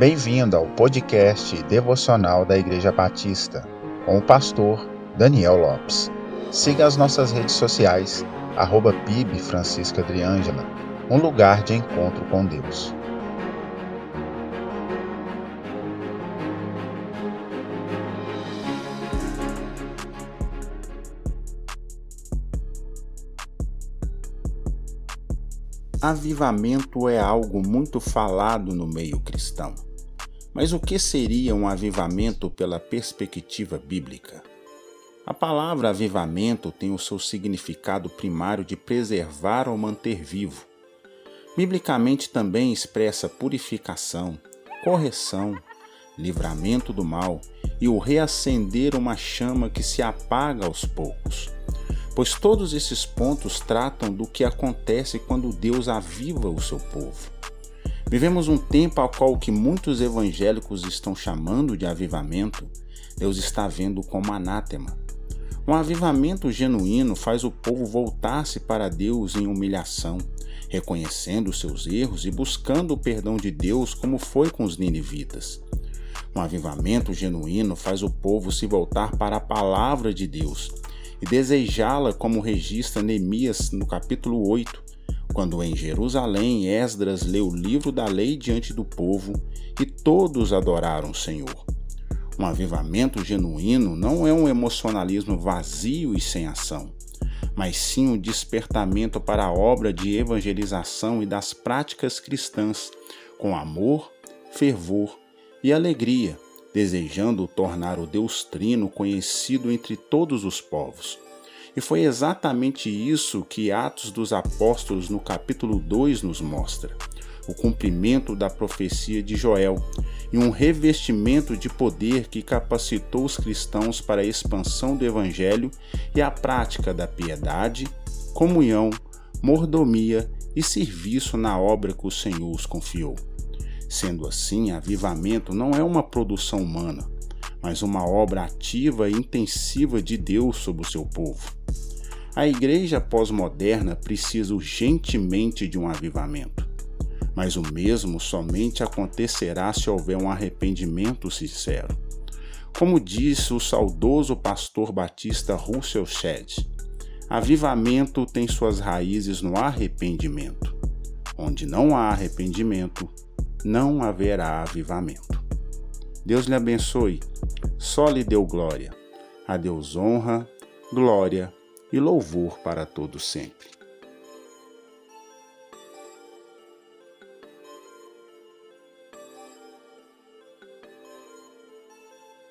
Bem-vindo ao podcast devocional da Igreja Batista, com o pastor Daniel Lopes. Siga as nossas redes sociais, arroba PIB Francisca Adriângela, um lugar de encontro com Deus. Avivamento é algo muito falado no meio cristão. Mas o que seria um avivamento pela perspectiva bíblica? A palavra avivamento tem o seu significado primário de preservar ou manter vivo. Biblicamente também expressa purificação, correção, livramento do mal e o reacender uma chama que se apaga aos poucos pois todos esses pontos tratam do que acontece quando Deus aviva o seu povo. Vivemos um tempo ao qual o que muitos evangélicos estão chamando de avivamento, Deus está vendo como anátema. Um avivamento genuíno faz o povo voltar-se para Deus em humilhação, reconhecendo seus erros e buscando o perdão de Deus, como foi com os ninivitas. Um avivamento genuíno faz o povo se voltar para a palavra de Deus, e desejá-la como registra Neemias no capítulo 8, quando em Jerusalém Esdras leu o livro da lei diante do povo e todos adoraram o Senhor. Um avivamento genuíno não é um emocionalismo vazio e sem ação, mas sim um despertamento para a obra de evangelização e das práticas cristãs, com amor, fervor e alegria desejando tornar o Deus Trino conhecido entre todos os povos. E foi exatamente isso que Atos dos Apóstolos, no capítulo 2, nos mostra: o cumprimento da profecia de Joel e um revestimento de poder que capacitou os cristãos para a expansão do Evangelho e a prática da piedade, comunhão, mordomia e serviço na obra que o Senhor os confiou. Sendo assim, avivamento não é uma produção humana, mas uma obra ativa e intensiva de Deus sobre o seu povo. A igreja pós-moderna precisa urgentemente de um avivamento, mas o mesmo somente acontecerá se houver um arrependimento sincero. Como disse o saudoso pastor batista Russell Shedd, avivamento tem suas raízes no arrependimento. Onde não há arrependimento, não haverá avivamento. Deus lhe abençoe, só lhe deu glória. A Deus honra, glória e louvor para todos sempre.